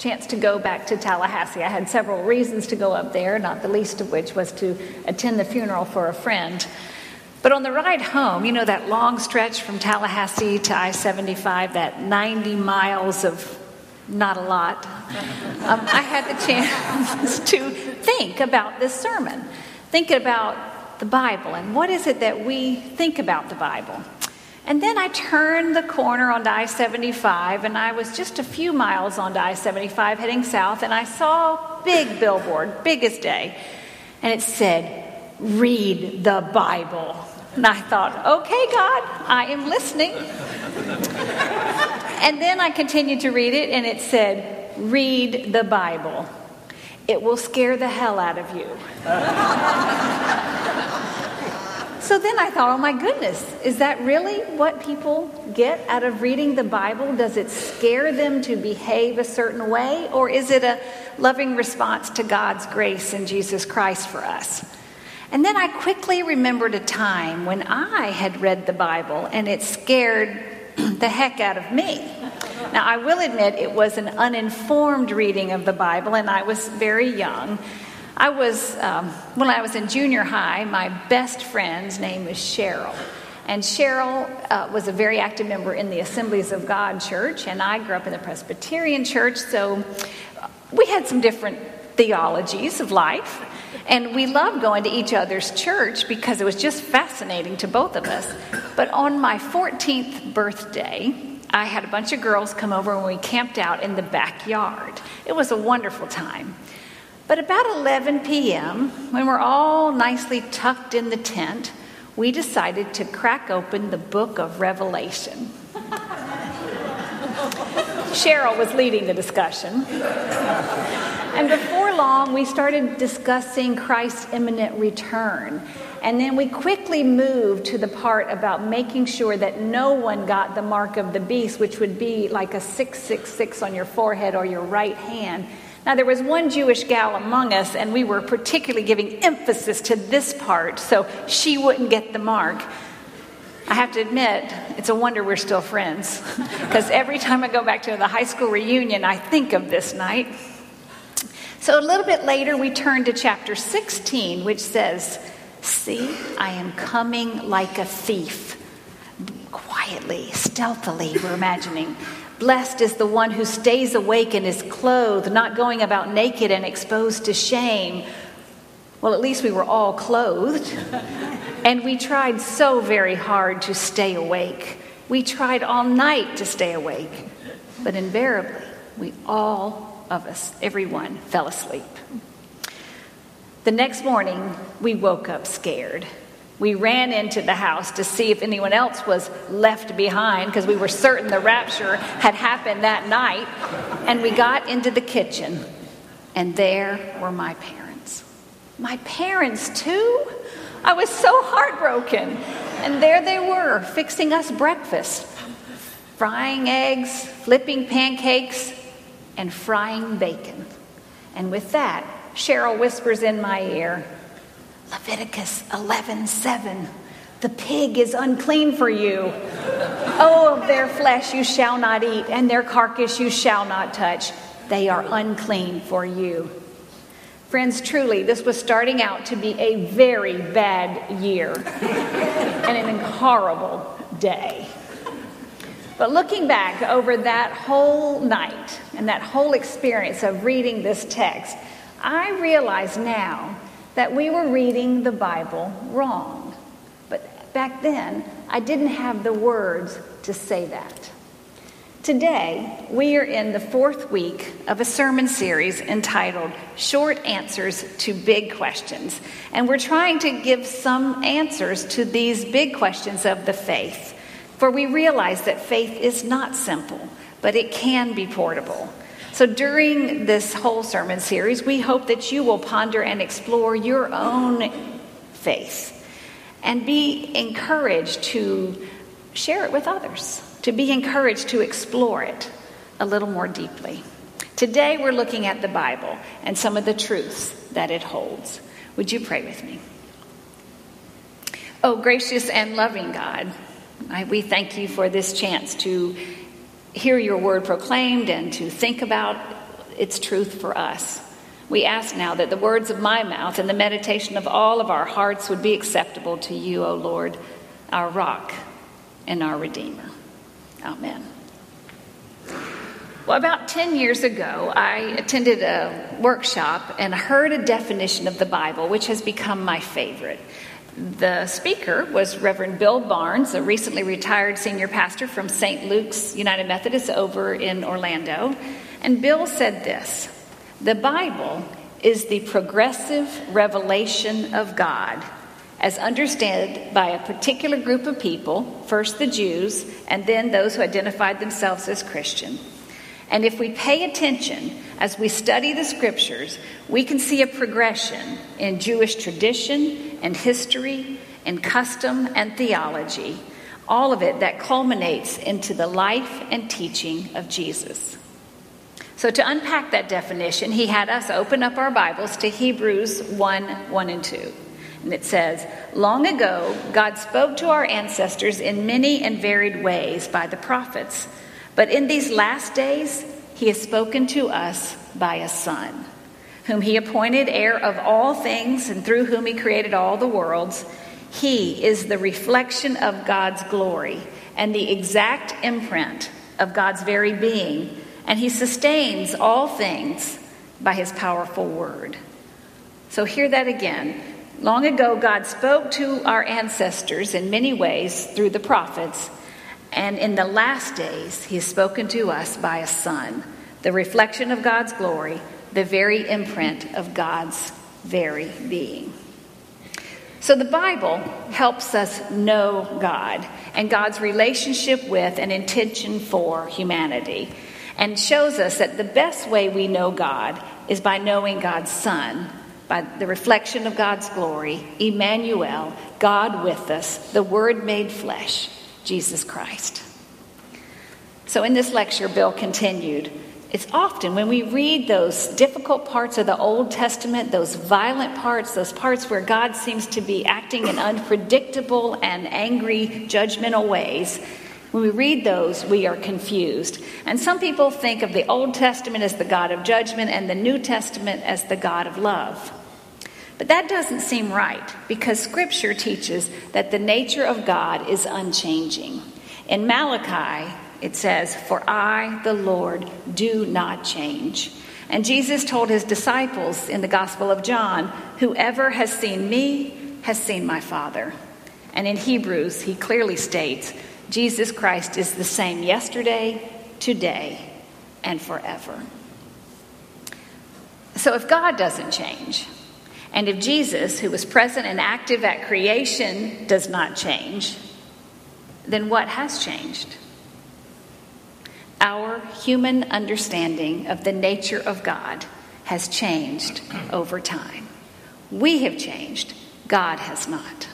chance to go back to Tallahassee. I had several reasons to go up there, not the least of which was to attend the funeral for a friend. But on the ride home, you know, that long stretch from Tallahassee to I 75, that 90 miles of not a lot, um, I had the chance to think about this sermon, think about the Bible, and what is it that we think about the Bible. And then I turned the corner on I 75, and I was just a few miles on I 75 heading south, and I saw a big billboard, biggest day, and it said, Read the Bible. And I thought, okay, God, I am listening. and then I continued to read it, and it said, Read the Bible. It will scare the hell out of you. So then I thought, oh my goodness, is that really what people get out of reading the Bible? Does it scare them to behave a certain way? Or is it a loving response to God's grace in Jesus Christ for us? And then I quickly remembered a time when I had read the Bible and it scared the heck out of me. Now, I will admit it was an uninformed reading of the Bible, and I was very young. I was, um, when I was in junior high, my best friend's name was Cheryl. And Cheryl uh, was a very active member in the Assemblies of God church, and I grew up in the Presbyterian church, so we had some different theologies of life. And we loved going to each other's church because it was just fascinating to both of us. But on my 14th birthday, I had a bunch of girls come over and we camped out in the backyard. It was a wonderful time. But about 11 p.m., when we're all nicely tucked in the tent, we decided to crack open the book of Revelation. Cheryl was leading the discussion. And before long, we started discussing Christ's imminent return. And then we quickly moved to the part about making sure that no one got the mark of the beast, which would be like a 666 on your forehead or your right hand. Now, there was one Jewish gal among us, and we were particularly giving emphasis to this part so she wouldn't get the mark. I have to admit, it's a wonder we're still friends. Because every time I go back to the high school reunion, I think of this night. So a little bit later, we turn to chapter 16, which says, See, I am coming like a thief. Quietly, stealthily, we're imagining. Blessed is the one who stays awake and is clothed, not going about naked and exposed to shame. Well, at least we were all clothed. and we tried so very hard to stay awake. We tried all night to stay awake. But invariably, we all of us, everyone, fell asleep. The next morning, we woke up scared. We ran into the house to see if anyone else was left behind because we were certain the rapture had happened that night. And we got into the kitchen, and there were my parents. My parents, too? I was so heartbroken. And there they were, fixing us breakfast frying eggs, flipping pancakes, and frying bacon. And with that, Cheryl whispers in my ear, Leviticus 11:7. The pig is unclean for you. Oh, of their flesh you shall not eat, and their carcass you shall not touch. They are unclean for you. Friends, truly, this was starting out to be a very bad year and an horrible day. But looking back over that whole night and that whole experience of reading this text, I realize now that we were reading the Bible wrong. But back then, I didn't have the words to say that. Today, we are in the fourth week of a sermon series entitled Short Answers to Big Questions. And we're trying to give some answers to these big questions of the faith. For we realize that faith is not simple, but it can be portable. So, during this whole sermon series, we hope that you will ponder and explore your own faith and be encouraged to share it with others, to be encouraged to explore it a little more deeply. Today, we're looking at the Bible and some of the truths that it holds. Would you pray with me? Oh, gracious and loving God, we thank you for this chance to hear your word proclaimed and to think about its truth for us. We ask now that the words of my mouth and the meditation of all of our hearts would be acceptable to you, O Lord, our rock and our Redeemer. Amen. Well, about 10 years ago, I attended a workshop and heard a definition of the Bible, which has become my favorite. The speaker was Reverend Bill Barnes, a recently retired senior pastor from St. Luke's United Methodist over in Orlando. And Bill said this The Bible is the progressive revelation of God as understood by a particular group of people, first the Jews, and then those who identified themselves as Christian. And if we pay attention as we study the scriptures, we can see a progression in Jewish tradition and history and custom and theology, all of it that culminates into the life and teaching of Jesus. So, to unpack that definition, he had us open up our Bibles to Hebrews 1 1 and 2. And it says, Long ago, God spoke to our ancestors in many and varied ways by the prophets. But in these last days, he has spoken to us by a Son, whom he appointed heir of all things and through whom he created all the worlds. He is the reflection of God's glory and the exact imprint of God's very being, and he sustains all things by his powerful word. So, hear that again. Long ago, God spoke to our ancestors in many ways through the prophets. And in the last days, he has spoken to us by a son, the reflection of God's glory, the very imprint of God's very being. So the Bible helps us know God and God's relationship with and intention for humanity and shows us that the best way we know God is by knowing God's Son, by the reflection of God's glory, Emmanuel, God with us, the Word made flesh. Jesus Christ. So, in this lecture, Bill continued. It's often when we read those difficult parts of the Old Testament, those violent parts, those parts where God seems to be acting in unpredictable and angry, judgmental ways, when we read those, we are confused. And some people think of the Old Testament as the God of judgment and the New Testament as the God of love. But that doesn't seem right because Scripture teaches that the nature of God is unchanging. In Malachi, it says, For I, the Lord, do not change. And Jesus told his disciples in the Gospel of John, Whoever has seen me has seen my Father. And in Hebrews, he clearly states, Jesus Christ is the same yesterday, today, and forever. So if God doesn't change, and if Jesus, who was present and active at creation, does not change, then what has changed? Our human understanding of the nature of God has changed over time. We have changed, God has not.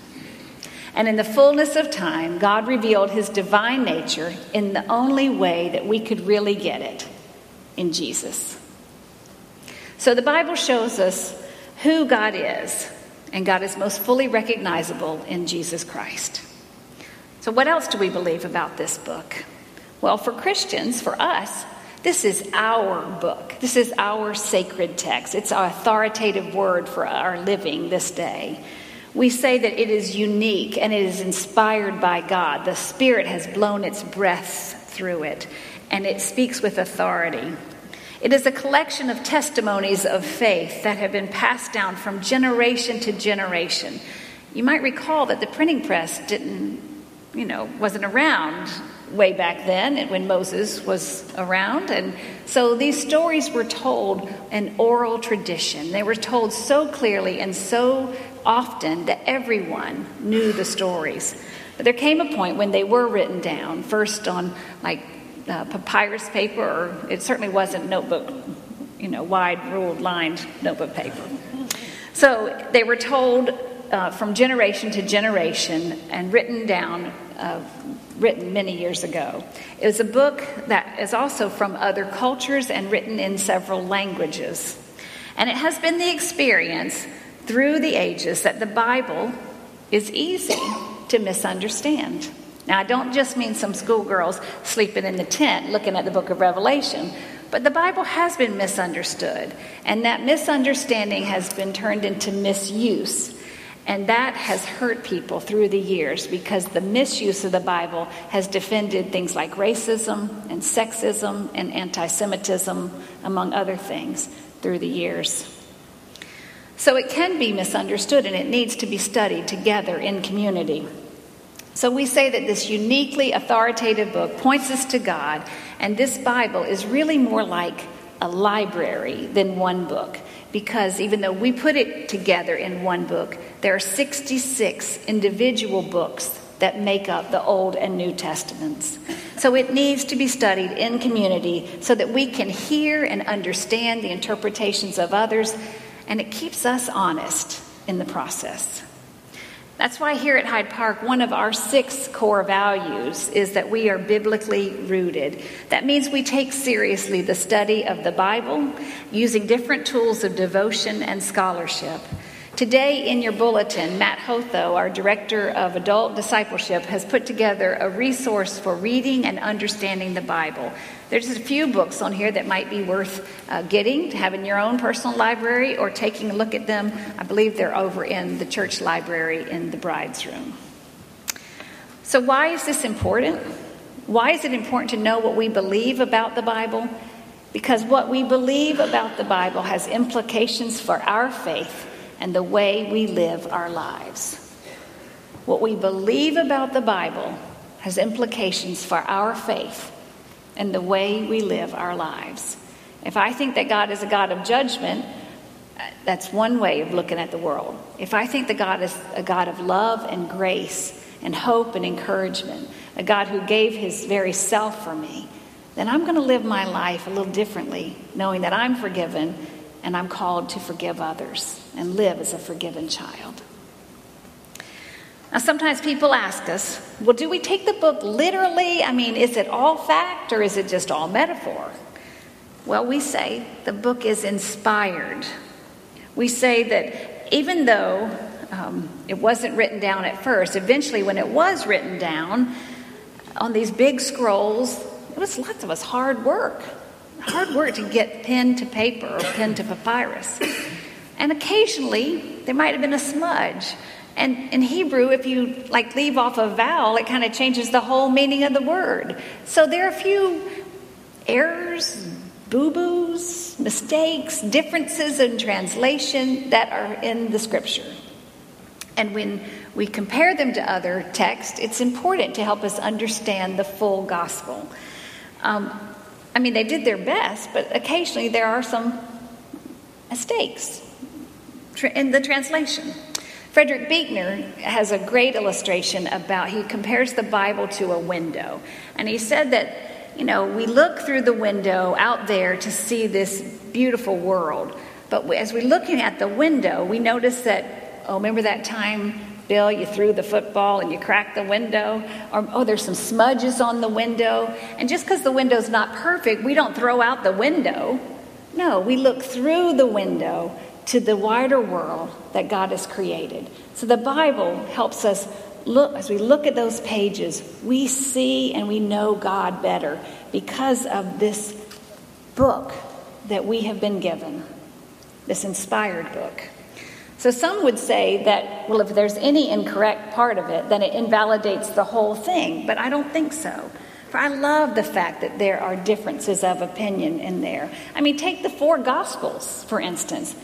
And in the fullness of time, God revealed his divine nature in the only way that we could really get it in Jesus. So the Bible shows us who God is, and God is most fully recognizable in Jesus Christ. So, what else do we believe about this book? Well, for Christians, for us, this is our book. This is our sacred text. It's our authoritative word for our living this day. We say that it is unique and it is inspired by God. The Spirit has blown its breath through it, and it speaks with authority. It is a collection of testimonies of faith that have been passed down from generation to generation. You might recall that the printing press didn't, you know, wasn't around way back then when Moses was around. And so these stories were told in oral tradition. They were told so clearly and so often that everyone knew the stories. But there came a point when they were written down, first on like uh, papyrus paper, or it certainly wasn't notebook, you know, wide ruled lined notebook paper. So they were told uh, from generation to generation and written down, uh, written many years ago. It was a book that is also from other cultures and written in several languages. And it has been the experience through the ages that the Bible is easy to misunderstand. Now, I don't just mean some schoolgirls sleeping in the tent looking at the book of Revelation, but the Bible has been misunderstood, and that misunderstanding has been turned into misuse. And that has hurt people through the years because the misuse of the Bible has defended things like racism and sexism and anti Semitism, among other things, through the years. So it can be misunderstood and it needs to be studied together in community. So we say that this uniquely authoritative book points us to God, and this Bible is really more like a library than one book. Because even though we put it together in one book, there are 66 individual books that make up the Old and New Testaments. So it needs to be studied in community so that we can hear and understand the interpretations of others, and it keeps us honest in the process. That's why here at Hyde Park, one of our six core values is that we are biblically rooted. That means we take seriously the study of the Bible using different tools of devotion and scholarship. Today, in your bulletin, Matt Hotho, our Director of Adult Discipleship, has put together a resource for reading and understanding the Bible. There's a few books on here that might be worth uh, getting, in your own personal library, or taking a look at them. I believe they're over in the church library in the bride's room. So, why is this important? Why is it important to know what we believe about the Bible? Because what we believe about the Bible has implications for our faith and the way we live our lives. What we believe about the Bible has implications for our faith and the way we live our lives. If I think that God is a God of judgment, uh, that's one way of looking at the world. If I think that God is a God of love and grace and hope and encouragement, a God who gave his very self for me, then I'm going to live my life a little differently, knowing that I'm forgiven and I'm called to forgive others and live as a forgiven child. Now, sometimes people ask us, well, do we take the book literally? I mean, is it all fact or is it just all metaphor? Well, we say the book is inspired. We say that even though um, it wasn't written down at first, eventually, when it was written down on these big scrolls, it was lots of us hard work hard work to get pen to paper or pen to papyrus. And occasionally, there might have been a smudge. And in Hebrew, if you like leave off a vowel, it kind of changes the whole meaning of the word. So there are a few errors, boo boos, mistakes, differences in translation that are in the scripture. And when we compare them to other texts, it's important to help us understand the full gospel. Um, I mean, they did their best, but occasionally there are some mistakes in the translation. Frederick Buechner has a great illustration about, he compares the Bible to a window. And he said that, you know, we look through the window out there to see this beautiful world. But as we're looking at the window, we notice that, oh, remember that time Bill, you threw the football and you cracked the window. Or, oh, there's some smudges on the window. And just because the window's not perfect, we don't throw out the window. No, we look through the window to the wider world that God has created. So the Bible helps us look, as we look at those pages, we see and we know God better because of this book that we have been given, this inspired book. So some would say that, well, if there's any incorrect part of it, then it invalidates the whole thing. But I don't think so. For I love the fact that there are differences of opinion in there. I mean, take the four Gospels, for instance.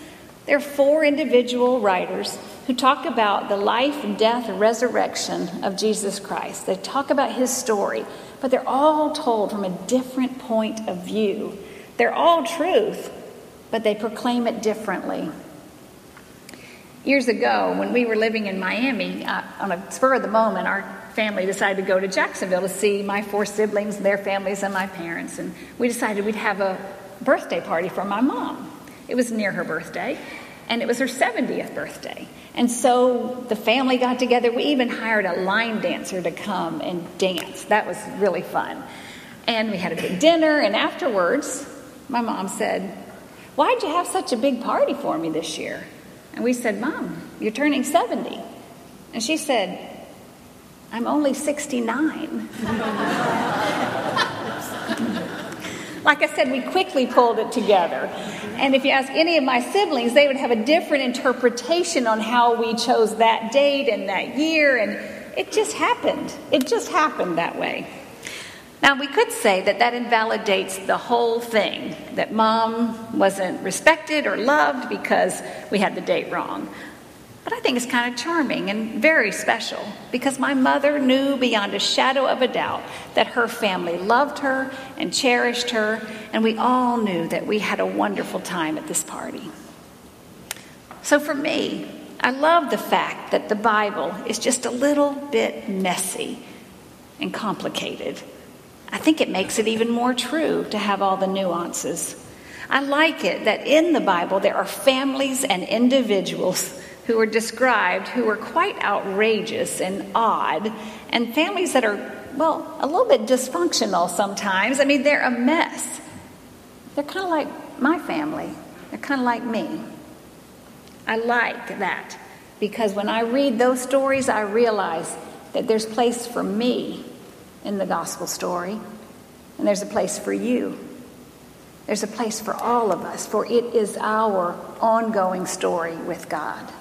There are four individual writers who talk about the life, death, and resurrection of Jesus Christ. They talk about his story, but they're all told from a different point of view. They're all truth, but they proclaim it differently years ago when we were living in Miami, uh, on a spur of the moment, our family decided to go to Jacksonville to see my four siblings, their families, and my parents. And we decided we'd have a birthday party for my mom. It was near her birthday, and it was her 70th birthday. And so the family got together. We even hired a line dancer to come and dance. That was really fun. And we had a big dinner, and afterwards, my mom said, Why'd you have such a big party for me this year? And we said, Mom, you're turning 70. And she said, I'm only 69. Like I said, we quickly pulled it together. And if you ask any of my siblings, they would have a different interpretation on how we chose that date and that year. And it just happened. It just happened that way. Now, we could say that that invalidates the whole thing, that mom wasn't respected or loved because we had the date wrong. But I think it's kind of charming and very special because my mother knew beyond a shadow of a doubt that her family loved her and cherished her, and we all knew that we had a wonderful time at this party. So for me, I love the fact that the Bible is just a little bit messy and complicated. I think it makes it even more true to have all the nuances. I like it that in the Bible there are families and individuals who are described who are quite outrageous and odd, and families that are, well, a little bit dysfunctional sometimes. I mean, they're a mess. They're kind of like my family, they're kind of like me. I like that because when I read those stories, I realize that there's place for me in the gospel story, and there's a place for you. There's a place for all of us, for it is our ongoing story with God.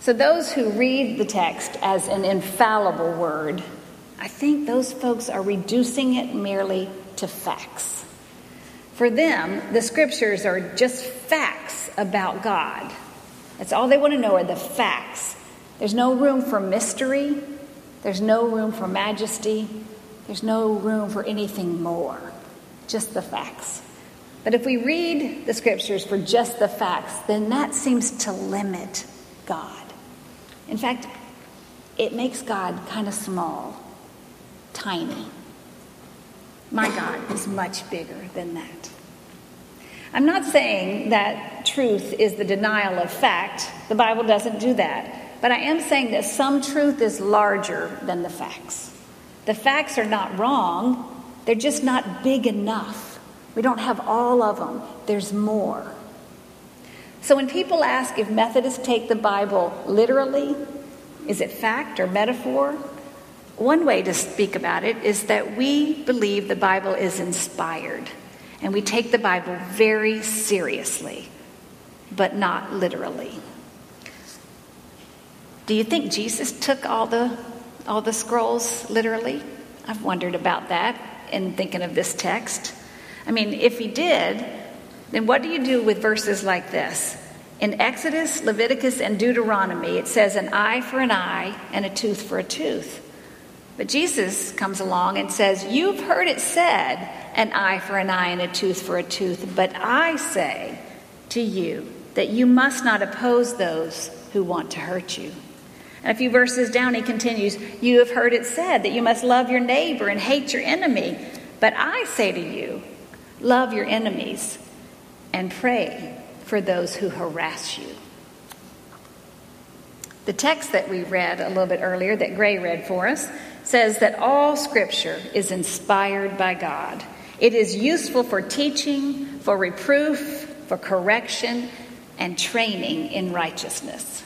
So, those who read the text as an infallible word, I think those folks are reducing it merely to facts. For them, the scriptures are just facts about God. That's all they want to know are the facts. There's no room for mystery, there's no room for majesty. There's no room for anything more. Just the facts. But if we read the scriptures for just the facts, then that seems to limit God. In fact, it makes God kind of small, tiny. My God is much bigger than that. I'm not saying that truth is the denial of fact. The Bible doesn't do that. But I am saying that some truth is larger than the facts. The facts are not wrong, they're just not big enough. We don't have all of them, there's more. So when people ask if Methodists take the Bible literally, is it fact or metaphor? One way to speak about it is that we believe the Bible is inspired and we take the Bible very seriously, but not literally. Do you think Jesus took all the all the scrolls literally? I've wondered about that in thinking of this text. I mean, if he did, then what do you do with verses like this? In Exodus, Leviticus, and Deuteronomy, it says an eye for an eye and a tooth for a tooth. But Jesus comes along and says, You've heard it said, an eye for an eye and a tooth for a tooth. But I say to you that you must not oppose those who want to hurt you. And a few verses down, he continues, You have heard it said that you must love your neighbor and hate your enemy. But I say to you, love your enemies and pray for those who harass you. The text that we read a little bit earlier, that Gray read for us, says that all scripture is inspired by God. It is useful for teaching, for reproof, for correction, and training in righteousness.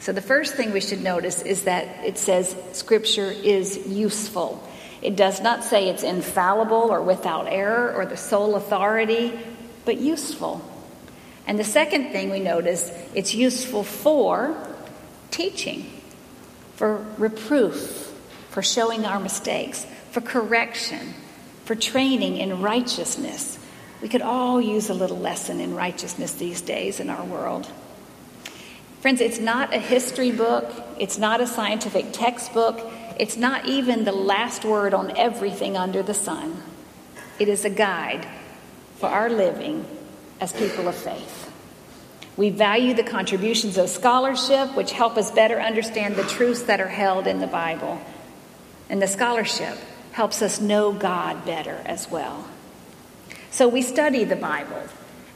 So, the first thing we should notice is that it says Scripture is useful. It does not say it's infallible or without error or the sole authority, but useful. And the second thing we notice, it's useful for teaching, for reproof, for showing our mistakes, for correction, for training in righteousness. We could all use a little lesson in righteousness these days in our world. Friends, it's not a history book, it's not a scientific textbook, it's not even the last word on everything under the sun. It is a guide for our living as people of faith. We value the contributions of scholarship, which help us better understand the truths that are held in the Bible. And the scholarship helps us know God better as well. So we study the Bible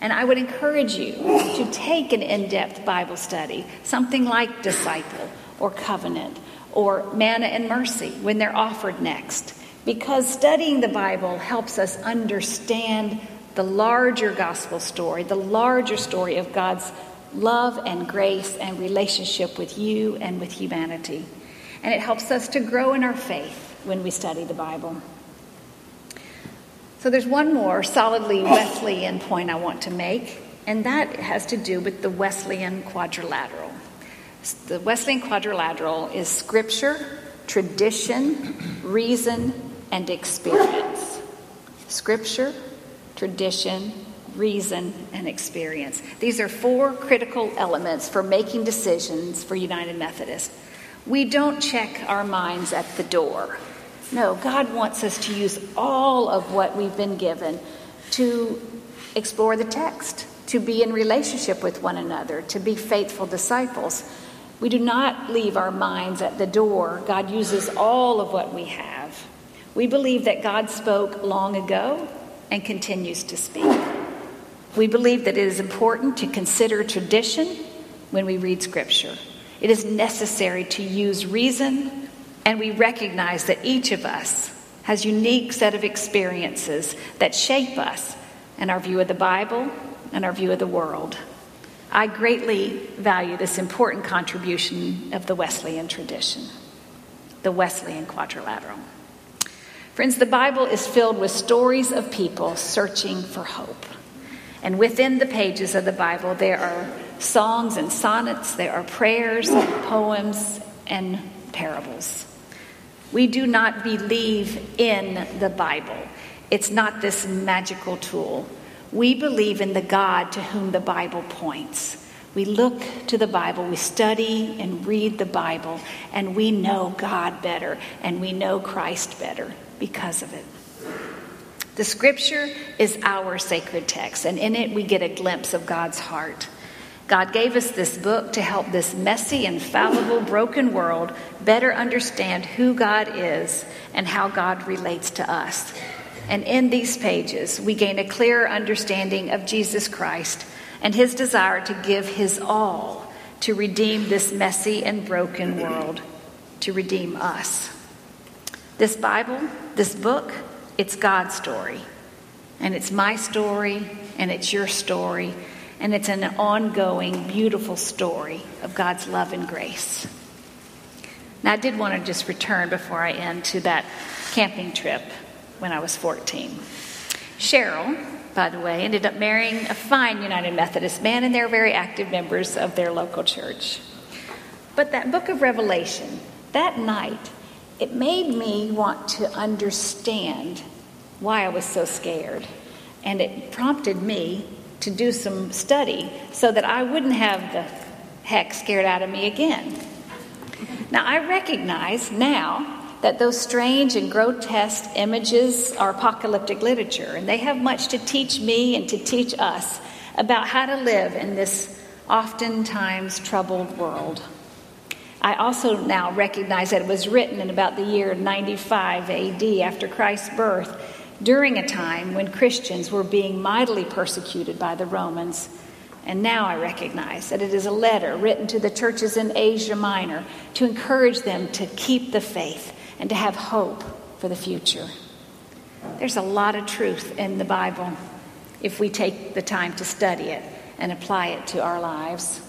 and I would encourage you to take an in depth Bible study, something like Disciple or Covenant or Manna and Mercy when they're offered next, because studying the Bible helps us understand the larger gospel story, the larger story of God's love and grace and relationship with you and with humanity. And it helps us to grow in our faith when we study the Bible. So there's one more solidly Wesleyan point I want to make, and that has to do with the Wesleyan quadrilateral. The Wesleyan quadrilateral is scripture, tradition, reason, and experience. Scripture, tradition, reason, and experience. These are four critical elements for making decisions for United Methodist. We don't check our minds at the door. No, God wants us to use all of what we've been given to explore the text, to be in relationship with one another, to be faithful disciples. We do not leave our minds at the door. God uses all of what we have. We believe that God spoke long ago and continues to speak. We believe that it is important to consider tradition when we read Scripture. It is necessary to use reason and we recognize that each of us has unique set of experiences that shape us and our view of the Bible and our view of the world. I greatly value this important contribution of the Wesleyan tradition, the Wesleyan quadrilateral. Friends, the Bible is filled with stories of people searching for hope. And within the pages of the Bible, there are songs and sonnets, there are prayers, poems, and parables. We do not believe in the Bible. It's not this magical tool. We believe in the God to whom the Bible points. We look to the Bible, we study and read the Bible, and we know God better and we know Christ better because of it. The scripture is our sacred text, and in it we get a glimpse of God's heart. God gave us this book to help this messy infallible, broken world better understand who God is and how God relates to us. And in these pages, we gain a clearer understanding of Jesus Christ and his desire to give his all to redeem this messy and broken world, to redeem us. This Bible, this book, it's God's story. And it's my story, and it's your story and it's an ongoing, beautiful story of God's love and grace. Now, I did want to just return before I end to that camping trip when I was 14. Cheryl, by the way, ended up marrying a fine United Methodist man, and they're very active members of their local church. But that book of Revelation, that night, it made me want to understand why I was so scared. And it prompted me to do some study so that I wouldn't have the heck scared out of me again. Now, I recognize now that those strange and grotesque images are apocalyptic literature, and they have much to teach me and to teach us about how to live in this oftentimes troubled world. I also now recognize that it was written in about the year 95 AD after Christ's birth during a time when Christians were being mightily persecuted by the Romans. And now I recognize that it is a letter written to the churches in Asia Minor to encourage them to keep the faith and to have hope for the future. There's a lot of truth in the Bible if we take the time to study it and apply it to our lives.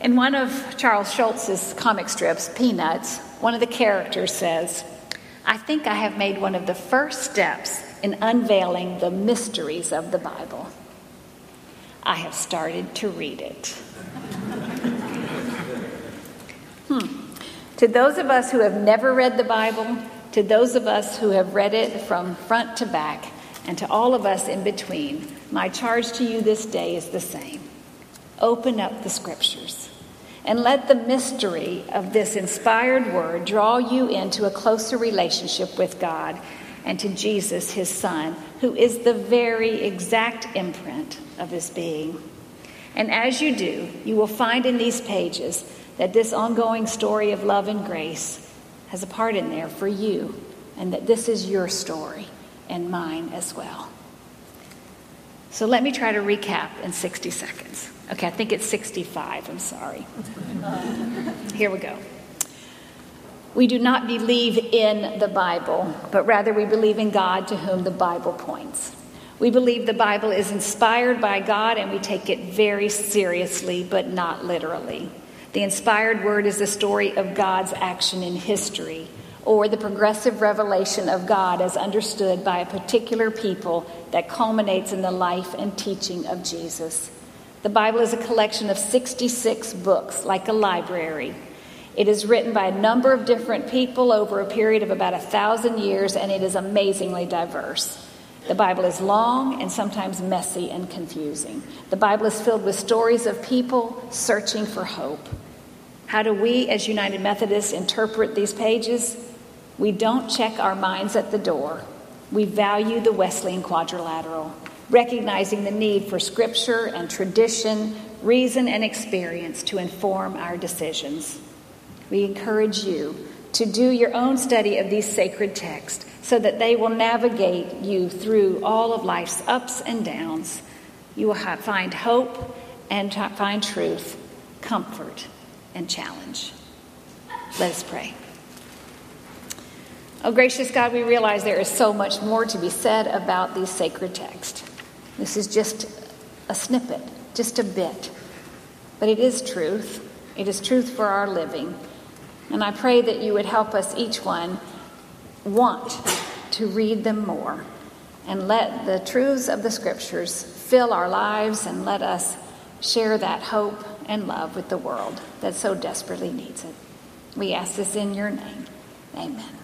In one of Charles Schulz's comic strips, Peanuts, one of the characters says, I think I have made one of the first steps in unveiling the mysteries of the Bible. I have started to read it. hmm. To those of us who have never read the Bible, to those of us who have read it from front to back, and to all of us in between, my charge to you this day is the same. Open up the scriptures. And let the mystery of this inspired word draw you into a closer relationship with God and to Jesus, his Son, who is the very exact imprint of his being. And as you do, you will find in these pages that this ongoing story of love and grace has a part in there for you, and that this is your story and mine as well. So let me try to recap in 60 seconds. Okay, I think it's 65. I'm sorry. Here we go. We do not believe in the Bible, but rather we believe in God to whom the Bible points. We believe the Bible is inspired by God and we take it very seriously, but not literally. The inspired word is the story of God's action in history, or the progressive revelation of God as understood by a particular people that culminates in the life and teaching of Jesus. The Bible is a collection of 66 books, like a library. It is written by a number of different people over a period of about a thousand years, and it is amazingly diverse. The Bible is long and sometimes messy and confusing. The Bible is filled with stories of people searching for hope. How do we, as United Methodists, interpret these pages? We don't check our minds at the door. We value the Wesleyan quadrilateral, recognizing the need for scripture and tradition, reason and experience to inform our decisions. We encourage you to do your own study of these sacred texts so that they will navigate you through all of life's ups and downs. You will find hope and find truth, comfort, and challenge. Let us pray. Oh, gracious God, we realize there is so much more to be said about these sacred texts. This is just a snippet, just a bit. But it is truth. It is truth for our living. And I pray that you would help us, each one, want to read them more and let the truths of the scriptures fill our lives and let us share that hope and love with the world that so desperately needs it. We ask this in your name. Amen.